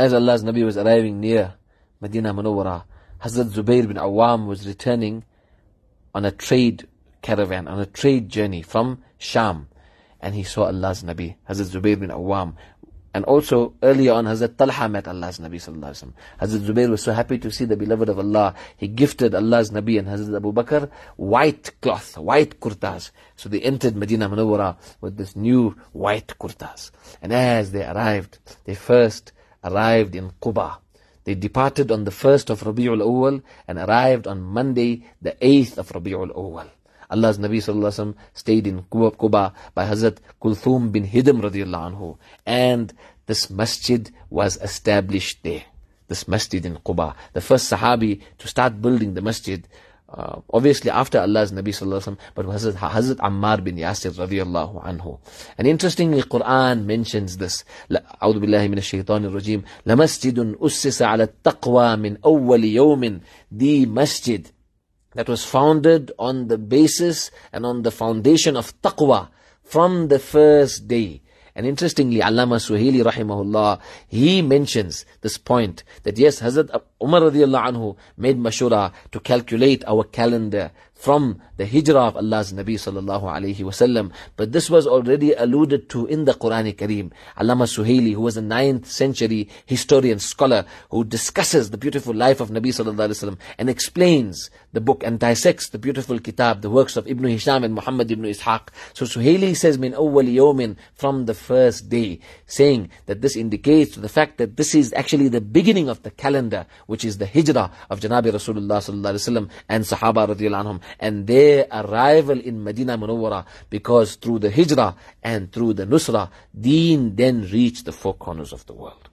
As Allah's Nabi was arriving near Medina Munawwara, Hazrat Zubair bin Awam was returning on a trade caravan, on a trade journey from Sham. And he saw Allah's Nabi, Hazrat Zubair bin Awam. And also earlier on, Hazrat Talha met Allah's Nabi sallallahu alaihi wasallam. Hazrat Zubair was so happy to see the beloved of Allah. He gifted Allah's Nabi and Hazrat Abu Bakr white cloth, white kurtas. So they entered Medina Munawwara with this new white kurtas. And as they arrived, they first arrived in Quba. They departed on the 1st of Rabi'ul Awwal and arrived on Monday, the 8th of Rabi'ul Awwal. Allah's Nabi sallallahu stayed in Quba by Hazrat Kulthum bin Hidam radiallahu anhu. And this masjid was established there. This masjid in Quba. The first Sahabi to start building the masjid uh, obviously after Allah's Nabi Sallallahu Alaihi Wasallam, but Hazrat, Hazrat Ammar bin Yasir radiallahu anhu. And interestingly, Quran mentions this. أعوذ بالله من الشيطان الرجيم لمسجد أسس على التقوى من أول يوم The masjid that was founded on the basis and on the foundation of taqwa from the first day. And interestingly, Allama Suhaili rahimahullah, he mentions this point that yes, Hazrat Umar radiallahu anhu made mashura to calculate our calendar from the hijrah of Allah's Nabi sallallahu alayhi wasallam. But this was already alluded to in the Quran Kareem. Allama Suhaili, who was a 9th century historian scholar who discusses the beautiful life of Nabi sallallahu alayhi wasallam and explains the book and dissects the beautiful kitab, the works of Ibn Hisham and Muhammad ibn Ishaq. So Suhaili says, min awwal yawmin, from the first day, saying that this indicates the fact that this is actually the beginning of the calendar, which is the hijrah of Janabi Rasulullah sallallahu alayhi wasallam and Sahaba radiallahu anhum and their arrival in Medina Munawwara because through the hijrah and through the nusrah, deen then reached the four corners of the world.